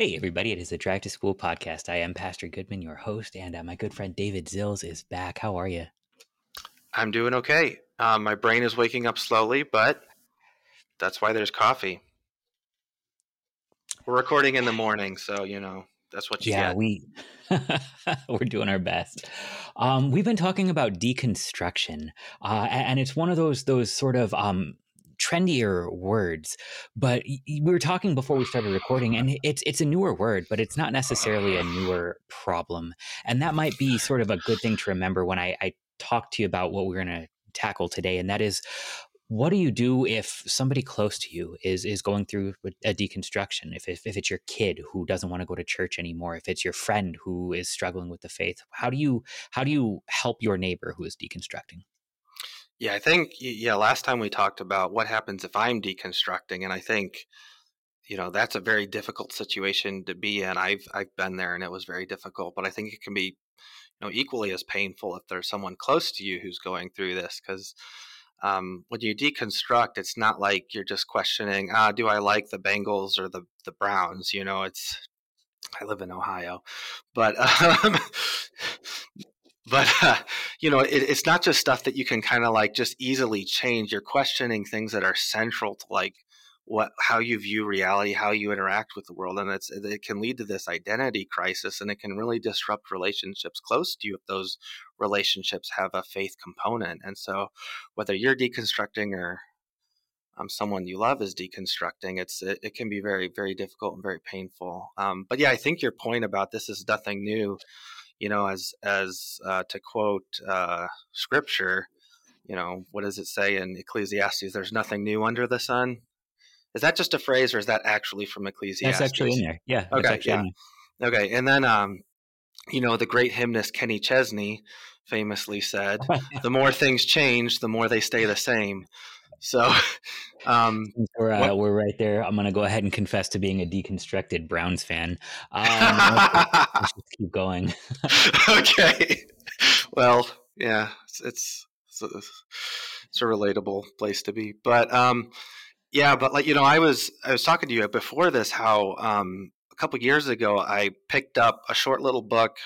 Hey, everybody, it is the Drive to School podcast. I am Pastor Goodman, your host, and uh, my good friend David Zilz is back. How are you? I'm doing okay. Um, my brain is waking up slowly, but that's why there's coffee. We're recording in the morning, so, you know, that's what you yeah, get. we we're doing our best. Um, we've been talking about deconstruction, uh, and it's one of those those sort of um, trendier words. But we were talking before we started recording, and it's it's a newer word, but it's not necessarily a newer problem. And that might be sort of a good thing to remember when I, I talk to you about what we're going to tackle today, and that is what do you do if somebody close to you is is going through a deconstruction if, if, if it's your kid who doesn't want to go to church anymore if it's your friend who is struggling with the faith how do you how do you help your neighbor who is deconstructing Yeah, I think yeah, last time we talked about what happens if I'm deconstructing and I think you know, that's a very difficult situation to be in. I've I've been there and it was very difficult, but I think it can be you know equally as painful if there's someone close to you who's going through this cuz um, when you deconstruct, it's not like you're just questioning, ah, do I like the Bengals or the the Browns? You know, it's I live in Ohio, but um, but uh, you know, it, it's not just stuff that you can kind of like just easily change. You're questioning things that are central to like what how you view reality, how you interact with the world, and it's it can lead to this identity crisis, and it can really disrupt relationships close to you if those relationships have a faith component. And so, whether you're deconstructing or um, someone you love is deconstructing, it's it, it, can be very very difficult and very painful. Um, but yeah, I think your point about this is nothing new. You know, as as uh, to quote uh, scripture, you know, what does it say in Ecclesiastes? There's nothing new under the sun is that just a phrase, or is that actually from Ecclesiastes? That's actually in there. Yeah. Okay. Yeah. Okay. And then, um, you know, the great hymnist Kenny Chesney famously said, "The more things change, the more they stay the same." So, um, we're, uh, we're right there. I'm going to go ahead and confess to being a deconstructed Browns fan. Um, keep going. okay. Well, yeah, it's, it's, it's a relatable place to be, but um, yeah, but like you know, I was I was talking to you before this how um, a couple years ago I picked up a short little book.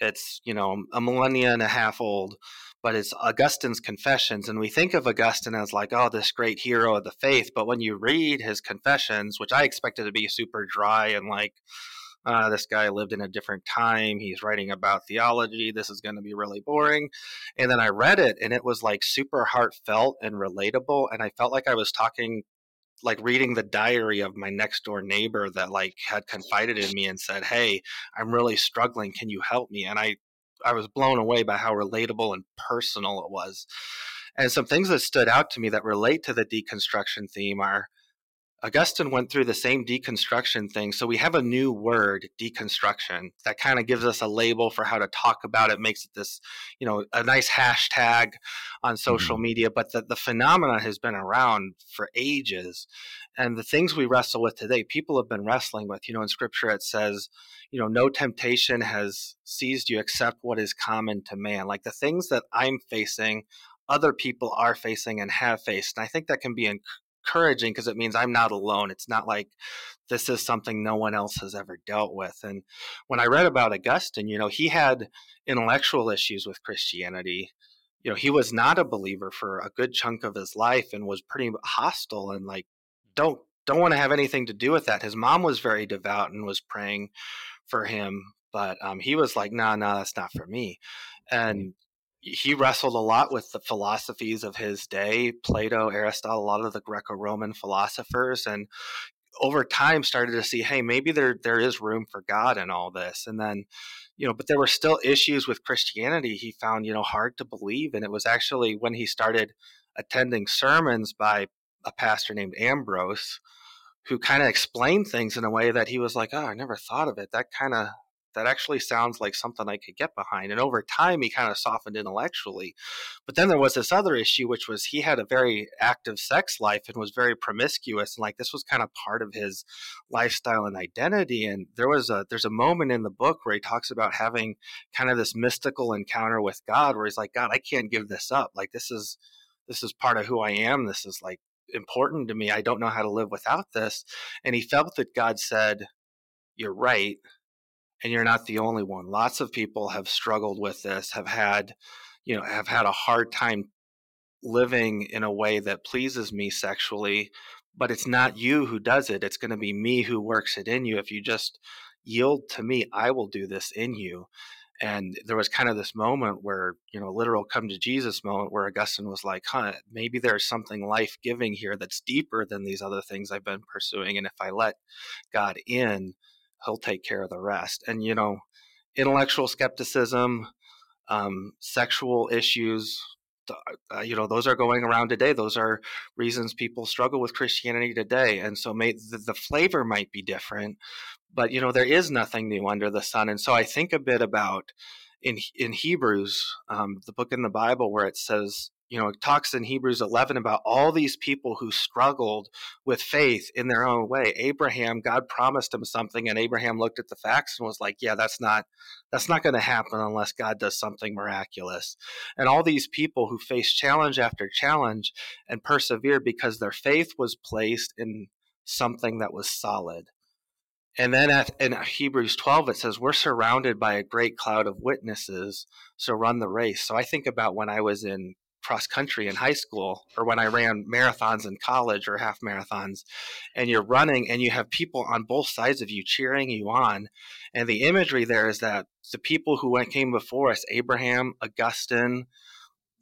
It's you know a millennia and a half old, but it's Augustine's Confessions, and we think of Augustine as like oh this great hero of the faith, but when you read his Confessions, which I expected to be super dry and like uh, this guy lived in a different time. He's writing about theology. This is going to be really boring. And then I read it and it was like super heartfelt and relatable. And I felt like I was talking, like reading the diary of my next door neighbor that like had confided in me and said, Hey, I'm really struggling. Can you help me? And I, I was blown away by how relatable and personal it was. And some things that stood out to me that relate to the deconstruction theme are Augustine went through the same deconstruction thing. So we have a new word, deconstruction, that kind of gives us a label for how to talk about it, makes it this, you know, a nice hashtag on social mm-hmm. media. But the, the phenomena has been around for ages. And the things we wrestle with today, people have been wrestling with. You know, in scripture it says, you know, no temptation has seized you except what is common to man. Like the things that I'm facing, other people are facing and have faced. And I think that can be encouraging because it means I'm not alone. It's not like this is something no one else has ever dealt with. And when I read about Augustine, you know, he had intellectual issues with Christianity. You know, he was not a believer for a good chunk of his life and was pretty hostile and like don't don't want to have anything to do with that. His mom was very devout and was praying for him, but um, he was like, "No, nah, no, nah, that's not for me." And he wrestled a lot with the philosophies of his day plato aristotle a lot of the greco-roman philosophers and over time started to see hey maybe there there is room for god in all this. And then you know but there were still issues with christianity he found you know hard to believe. And it was actually when he started attending sermons by a pastor named ambrose who kind of explained things in a way that he was like oh i never thought of it. That kind of that actually sounds like something I could get behind. And over time, he kind of softened intellectually. But then there was this other issue, which was he had a very active sex life and was very promiscuous. And like this was kind of part of his lifestyle and identity. And there was a, there's a moment in the book where he talks about having kind of this mystical encounter with God where he's like, God, I can't give this up. Like this is, this is part of who I am. This is like important to me. I don't know how to live without this. And he felt that God said, you're right and you're not the only one. Lots of people have struggled with this, have had, you know, have had a hard time living in a way that pleases me sexually, but it's not you who does it. It's going to be me who works it in you. If you just yield to me, I will do this in you. And there was kind of this moment where, you know, literal come to Jesus moment where Augustine was like, huh, maybe there's something life giving here that's deeper than these other things I've been pursuing. And if I let God in, he'll take care of the rest. And, you know, intellectual skepticism, um, sexual issues, uh, you know, those are going around today. Those are reasons people struggle with Christianity today. And so may, the, the flavor might be different, but, you know, there is nothing new under the sun. And so I think a bit about in, in Hebrews, um, the book in the Bible where it says, you know, it talks in Hebrews 11 about all these people who struggled with faith in their own way. Abraham, God promised him something, and Abraham looked at the facts and was like, "Yeah, that's not that's not going to happen unless God does something miraculous." And all these people who faced challenge after challenge and persevered because their faith was placed in something that was solid. And then at, in Hebrews 12, it says, We're surrounded by a great cloud of witnesses, so run the race. So I think about when I was in cross country in high school or when I ran marathons in college or half marathons and you're running and you have people on both sides of you cheering you on and the imagery there is that the people who went came before us Abraham Augustine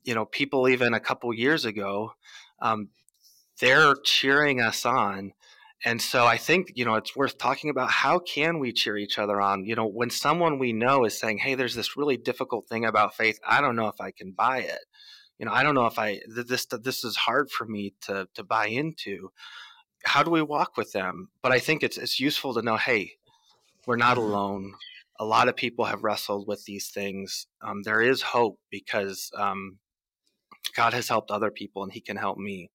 you know people even a couple years ago um, they're cheering us on and so I think, you know, it's worth talking about how can we cheer each other on? You know, when someone we know is saying, "Hey, there's this really difficult thing about faith. I don't know if I can buy it." You know, I don't know if I this this is hard for me to to buy into. How do we walk with them? But I think it's it's useful to know, hey, we're not mm-hmm. alone. A lot of people have wrestled with these things. Um, there is hope because um, God has helped other people, and He can help me.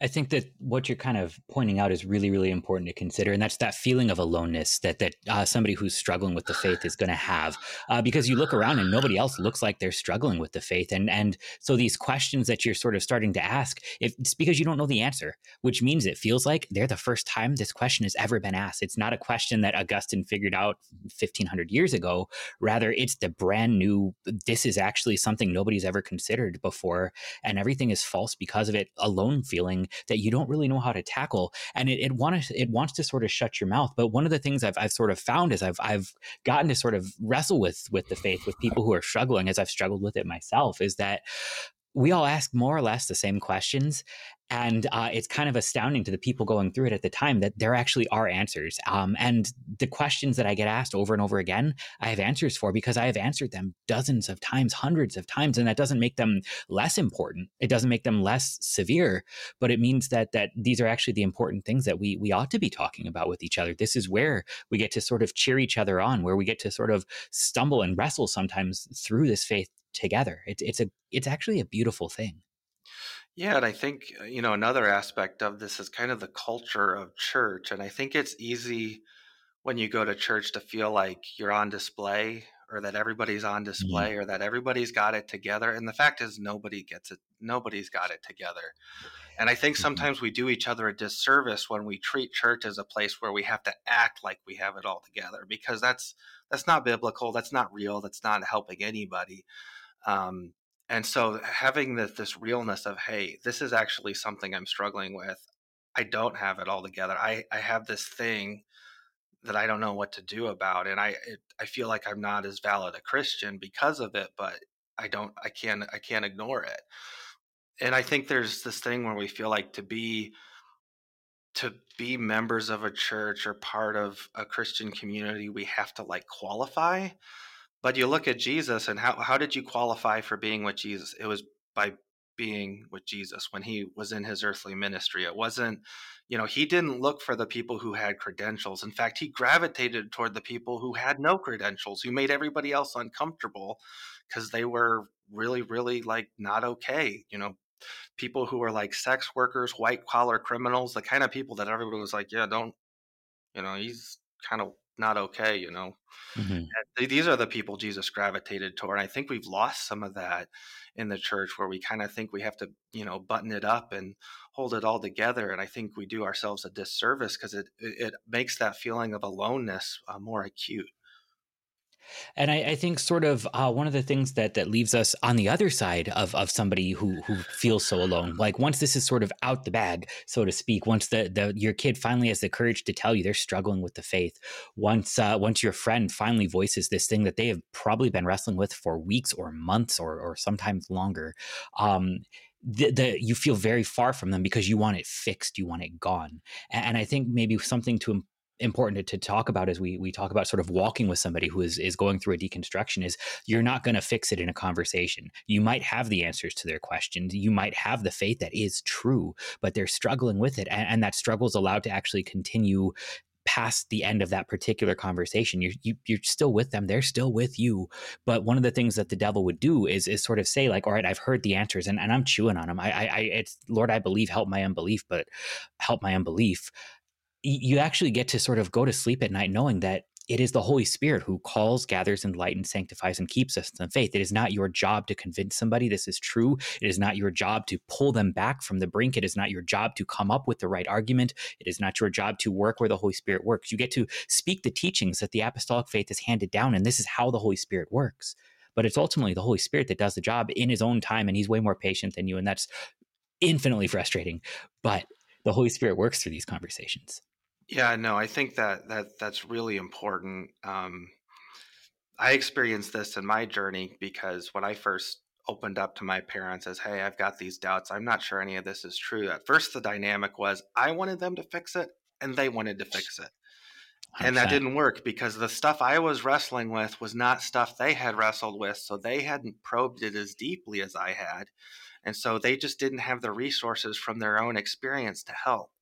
I think that what you're kind of pointing out is really, really important to consider, and that's that feeling of aloneness that that uh, somebody who's struggling with the faith is going to have, uh, because you look around and nobody else looks like they're struggling with the faith, and and so these questions that you're sort of starting to ask, if it's because you don't know the answer, which means it feels like they're the first time this question has ever been asked. It's not a question that Augustine figured out 1500 years ago. Rather, it's the brand new. This is actually something nobody's ever considered before, and everything is false because of it. Alone feeling feeling that you don't really know how to tackle, and it, it wants it wants to sort of shut your mouth. But one of the things I've, I've sort of found is I've I've gotten to sort of wrestle with with the faith with people who are struggling, as I've struggled with it myself, is that we all ask more or less the same questions and uh, it's kind of astounding to the people going through it at the time that there actually are answers. Um, and the questions that i get asked over and over again i have answers for because i have answered them dozens of times hundreds of times and that doesn't make them less important. It doesn't make them less severe but it means that that these are actually the important things that we we ought to be talking about with each other. This is where we get to sort of cheer each other on where we get to sort of stumble and wrestle sometimes through this faith together. It's it's a it's actually a beautiful thing yeah, and I think, uh, you know, another aspect of this is kind of the culture of church. And I think it's easy when you go to church to feel like you're on display or that everybody's on mm-hmm. display or that everybody's got it together. And the fact is, nobody gets it, nobody's got it together. And I think mm-hmm. sometimes we do each other a disservice when we treat church as a place where we have to act like we have it all together because that's that's not biblical, that's not real, that's not helping anybody. Um, and so having this, this realness of hey this is actually something i'm struggling with. I don't have it all together. I, I have this thing that i don't know what to do about and i it, i feel like i'm not as valid a christian because of it but i don't i can't i can't ignore it. And i think there's this thing where we feel like to be to be members of a church or part of a christian community we have to like qualify but you look at Jesus and how, how did you qualify for being with Jesus? It was by being with Jesus when he was in his earthly ministry. It wasn't, you know, he didn't look for the people who had credentials. In fact, he gravitated toward the people who had no credentials, who made everybody else uncomfortable because they were really, really like not okay. You know, people who were like sex workers, white collar criminals, the kind of people that everybody was like, yeah, don't, you know, he's kind of not okay, you know. Mm-hmm. These are the people Jesus gravitated toward. I think we've lost some of that in the church where we kind of think we have to, you know, button it up and hold it all together. And I think we do ourselves a disservice because it, it makes that feeling of aloneness uh, more acute. And I, I, think sort of uh, one of the things that that leaves us on the other side of of somebody who who feels so alone. Like once this is sort of out the bag, so to speak, once the the your kid finally has the courage to tell you they're struggling with the faith, once uh, once your friend finally voices this thing that they have probably been wrestling with for weeks or months or or sometimes longer. Um, the, the, you feel very far from them because you want it fixed, you want it gone, and, and I think maybe something to important to, to, talk about as we we talk about sort of walking with somebody who is is going through a deconstruction is you're not going to fix it in a conversation. You might have the answers to their questions. You might have the faith that is true, but they're struggling with it, and, and that struggle is allowed to actually continue past the end of that particular conversation. You're you, are you are still with them. They're still with you. But one of the things that the devil would do is is sort of say like, all right, I've heard the answers and, and I'm chewing on them. I, I, I it's Lord, I believe, help my unbelief, but help my unbelief you actually get to sort of go to sleep at night knowing that it is the Holy Spirit who calls, gathers, enlightens, sanctifies, and keeps us in faith. It is not your job to convince somebody this is true. It is not your job to pull them back from the brink. It is not your job to come up with the right argument. It is not your job to work where the Holy Spirit works. You get to speak the teachings that the apostolic faith has handed down, and this is how the Holy Spirit works. But it's ultimately the Holy Spirit that does the job in his own time, and he's way more patient than you. And that's infinitely frustrating. But the Holy Spirit works through these conversations. Yeah, no, I think that that that's really important. Um, I experienced this in my journey because when I first opened up to my parents as, "Hey, I've got these doubts. I'm not sure any of this is true." At first, the dynamic was I wanted them to fix it, and they wanted to fix it, and that didn't work because the stuff I was wrestling with was not stuff they had wrestled with, so they hadn't probed it as deeply as I had, and so they just didn't have the resources from their own experience to help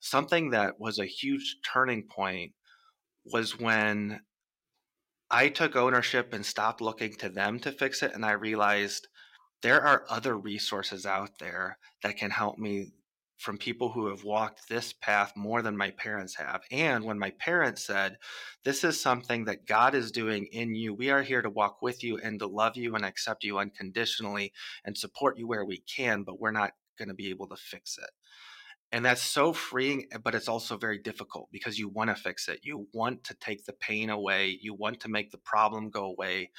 something that was a huge turning point was when I took ownership and stopped looking to them to fix it. And I realized there are other resources out there that can help me from people who have walked this path more than my parents have. And when my parents said, This is something that God is doing in you, we are here to walk with you and to love you and accept you unconditionally and support you where we can, but we're not going to be able to fix it. And that's so freeing, eh, but it's also very difficult because you want to fix it. You want to take the pain away. You want to make the problem go away.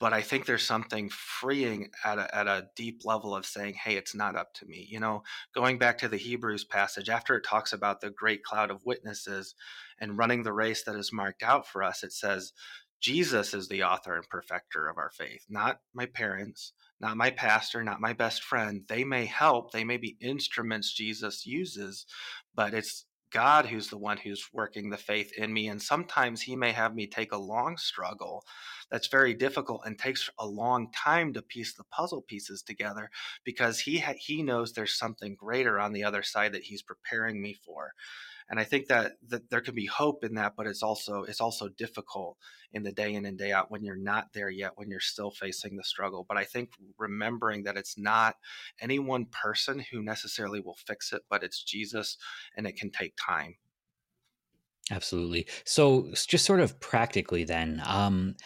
But I think there's something freeing at a, at a deep level of saying, hey, it's not up to me. You know, going back to the Hebrews passage, after it talks about the great cloud of witnesses and running the race that is marked out for us, it says, Jesus is the author and perfecter of our faith, not my parents, not my pastor, not my best friend. They may help, they may be instruments Jesus uses, but it's God who's the one who's working the faith in me. And sometimes He may have me take a long struggle that's very difficult and takes a long time to piece the puzzle pieces together because He ha- He knows there's something greater on the other side that He's preparing me for and I think that that there can be hope in that, but it's also it's also difficult in the day in and day out when you're not there yet, when you're still facing the struggle. But I think remembering that it's not any one person who necessarily will fix it, but it's Jesus, and it can take time. Absolutely. So, just sort of practically, then, um,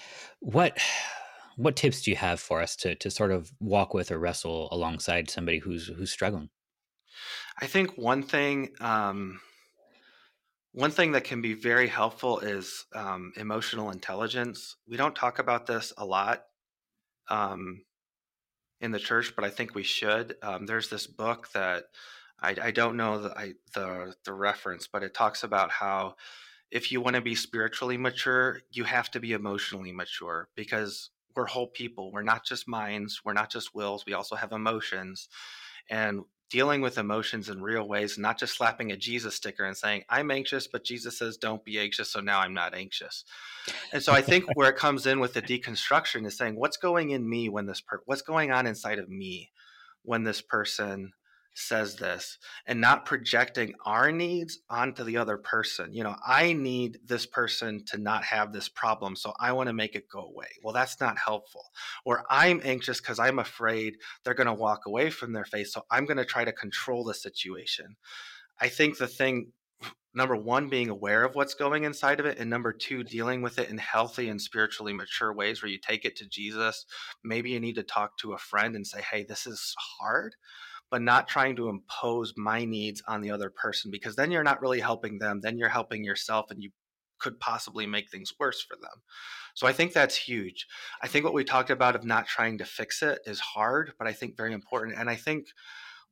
what what tips do you have for us to to sort of walk with or wrestle alongside somebody who's who's struggling? I think one thing. Um, one thing that can be very helpful is um, emotional intelligence. We don't talk about this a lot um, in the church, but I think we should. Um, there's this book that I, I don't know the, I, the the reference, but it talks about how if you want to be spiritually mature, you have to be emotionally mature because we're whole people. We're not just minds. We're not just wills. We also have emotions, and dealing with emotions in real ways, not just slapping a Jesus sticker and saying, I'm anxious, but Jesus says, don't be anxious. So now I'm not anxious. And so I think where it comes in with the deconstruction is saying, what's going in me when this, per- what's going on inside of me when this person says this and not projecting our needs onto the other person. You know, I need this person to not have this problem, so I want to make it go away. Well, that's not helpful. Or I'm anxious because I'm afraid they're going to walk away from their faith, so I'm going to try to control the situation. I think the thing number one, being aware of what's going inside of it, and number two, dealing with it in healthy and spiritually mature ways where you take it to Jesus. Maybe you need to talk to a friend and say, hey, this is hard, but not trying to impose my needs on the other person because then you're not really helping them. Then you're helping yourself and you could possibly make things worse for them. So I think that's huge. I think what we talked about of not trying to fix it is hard, but I think very important. And I think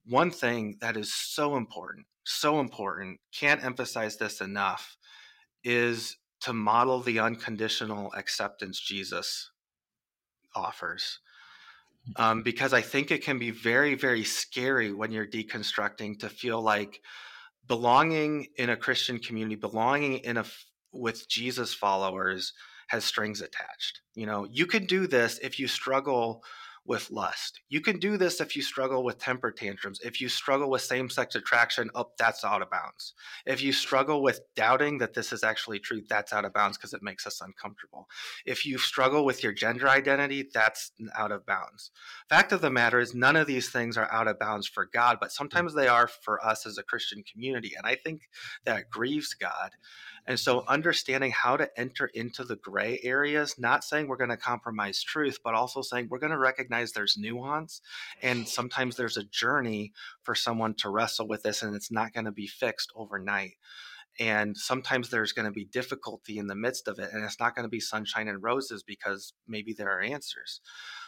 one thing that is so important, so important, can't emphasize this enough, is to model the unconditional acceptance Jesus offers. Um, because I think it can be very, very scary when you're deconstructing to feel like belonging in a Christian community, belonging in a with Jesus followers has strings attached. You know, you can do this if you struggle with lust. You can do this if you struggle with temper tantrums. If you struggle with same sex attraction, oh, that's out of bounds. If you struggle with doubting that this is actually true, that's out of bounds because it makes us uncomfortable. If you struggle with your gender identity, that's out of bounds. Fact of the matter is, none of these things are out of bounds for God, but sometimes they are for us as a Christian community. And I think that grieves God. And so, understanding how to enter into the gray areas, not saying we're going to compromise truth, but also saying we're going to recognize there's nuance. And sometimes there's a journey for someone to wrestle with this, and it's not going to be fixed overnight. And sometimes there's going to be difficulty in the midst of it, and it's not going to be sunshine and roses because maybe there are answers.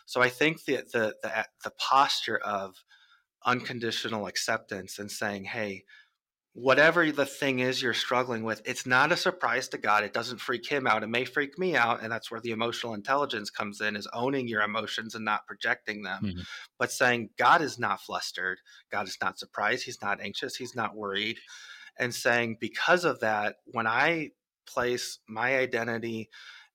So I think that the, the, the posture of unconditional acceptance and saying, hey, whatever the thing is you're struggling with, it's not a surprise to God. It doesn't freak him out. It may freak me out. And that's where the emotional intelligence comes in is owning your emotions and not projecting them. Mm-hmm. But saying God is not flustered. God is not surprised. He's not anxious. He's not worried. And saying, because of that, when I place my identity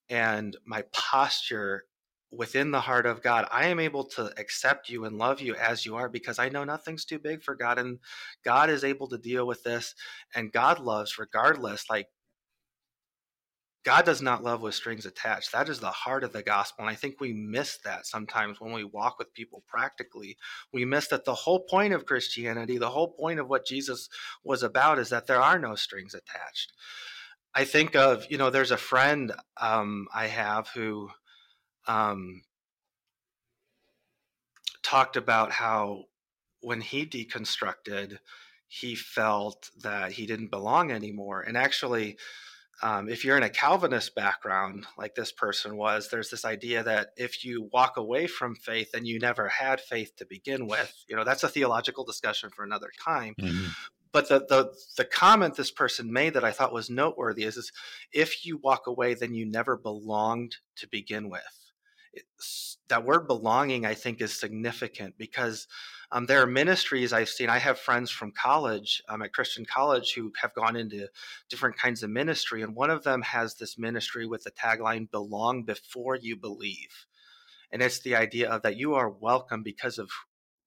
and my posture within the heart of God, I am able to accept you and love you as you are because I know nothing's too big for God. And God is able to deal with this. And God loves regardless. Like, God does not love with strings attached. That is the heart of the gospel. And I think we miss that sometimes when we walk with people practically. We miss that the whole point of Christianity, the whole point of what Jesus was about is that there are no strings attached. I think of, you know, there's a friend um, I have who um, talked about how when he deconstructed, he felt that he didn't belong anymore. And actually, um, if you're in a Calvinist background, like this person was, there's this idea that if you walk away from faith and you never had faith to begin with, you know, that's a theological discussion for another time. Mm-hmm. But the, the the comment this person made that I thought was noteworthy is, is if you walk away, then you never belonged to begin with that word belonging, I think, is significant because um, there are ministries I've seen. I have friends from college, um, at Christian college, who have gone into different kinds of ministry. And one of them has this ministry with the tagline, Belong Before You Believe. And it's the idea of that you are welcome because of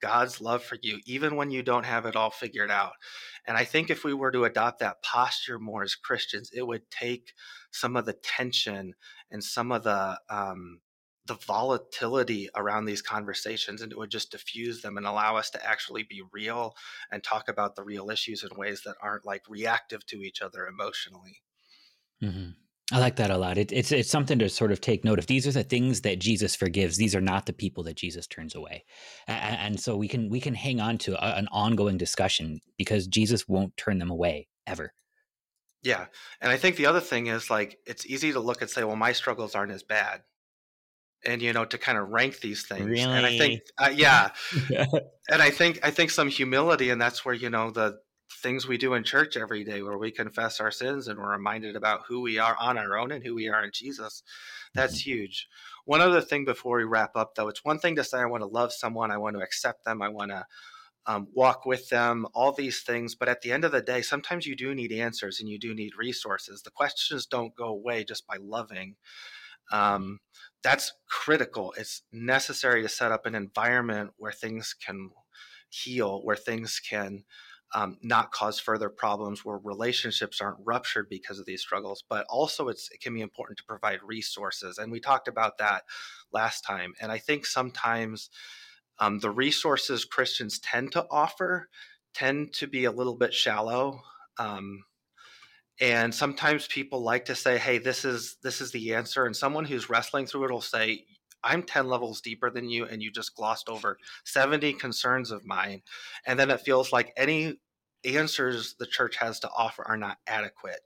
God's love for you, even when you don't have it all figured out. And I think if we were to adopt that posture more as Christians, it would take some of the tension and some of the um, the volatility around these conversations and it would just diffuse them and allow us to actually be real and talk about the real issues in ways that aren't like reactive to each other emotionally. Mm-hmm. I like that a lot. It, it's it's something to sort of take note of. These are the things that Jesus forgives. These are not the people that Jesus turns away, and, and so we can we can hang on to a, an ongoing discussion because Jesus won't turn them away ever. Yeah, and I think the other thing is like it's easy to look and say, well, my struggles aren't as bad, and you know to kind of rank these things really? and i think uh, yeah and i think i think some humility and that's where you know the things we do in church every day where we confess our sins and we're reminded about who we are on our own and who we are in jesus that's mm-hmm. huge one other thing before we wrap up though it's one thing to say i want to love someone i want to accept them i want to um, walk with them, all these things. But at the end of the day, sometimes you do need answers and you do need resources. The questions don't go away just by loving. Um, that's critical. It's necessary to set up an environment where things can heal, where things can um, not cause further problems, where relationships aren't ruptured because of these struggles. But also, it can be important to provide resources. And we talked about that last time. And I think sometimes um, the resources Christians tend to offer tend to be a little bit shallow. Um, and sometimes people like to say hey this is this is the answer and someone who's wrestling through it will say i'm 10 levels deeper than you and you just glossed over 70 concerns of mine and then it feels like any answers the church has to offer are not adequate.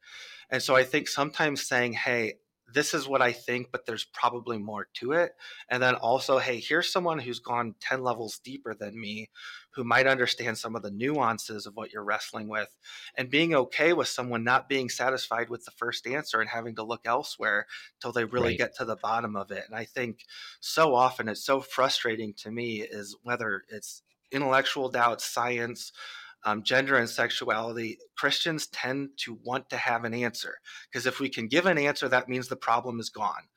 And so i think sometimes saying hey this is what I think, but there's probably more to it. And then also, hey, here's someone who's gone 10 levels deeper than me, who might understand some of the nuances of what you're wrestling with, and being okay with someone not being satisfied with the first answer and having to look elsewhere till they really right. get to the bottom of it. And I think so often it's so frustrating to me is whether it's intellectual doubt, science, um, gender and sexuality, Christians tend to want to have an answer. Because if we can give an answer, that means the problem is gone.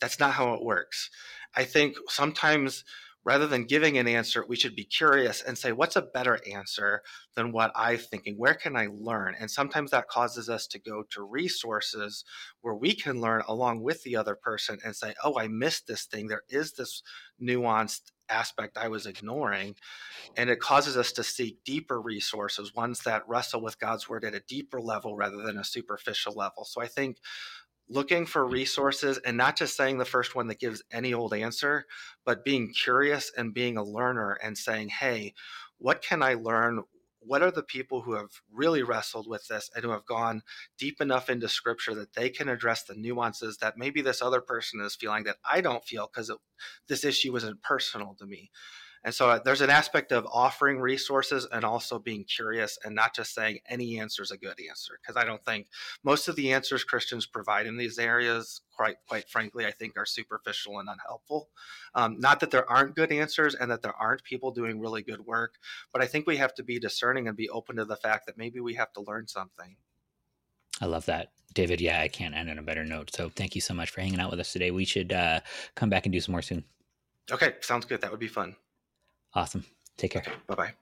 That's not how it works. I think sometimes rather than giving an answer, we should be curious and say, what's a better answer than what I'm thinking? Where can I learn? And sometimes that causes us to go to resources where we can learn along with the other person and say, oh, I missed this thing. There is this nuanced aspect I was ignoring. And it causes us to seek deeper resources, ones that wrestle with God's word at a deeper level rather than a superficial level. So I think looking for resources and not just saying the first one that gives any old answer, but being curious and being a learner and saying, hey, what can I learn? What are the people who have really wrestled with this and who have gone deep enough into scripture that they can address the nuances that maybe this other person is feeling that I don't feel because this issue isn't personal to me? And so uh, there's an aspect of offering resources and also being curious and not just saying any answer is a good answer. Because I don't think most of the answers Christians provide in these areas, quite quite frankly, I think are superficial and unhelpful. Um, not that there aren't good answers and that there aren't people doing really good work, but I think we have to be discerning and be open to the fact that maybe we have to learn something. I love that. David, yeah, I can't end on a better note. So thank you so much for hanging out with us today. We should uh, come back and do some more soon. Okay, sounds good. That would be fun. Awesome. Take care. Bye bye.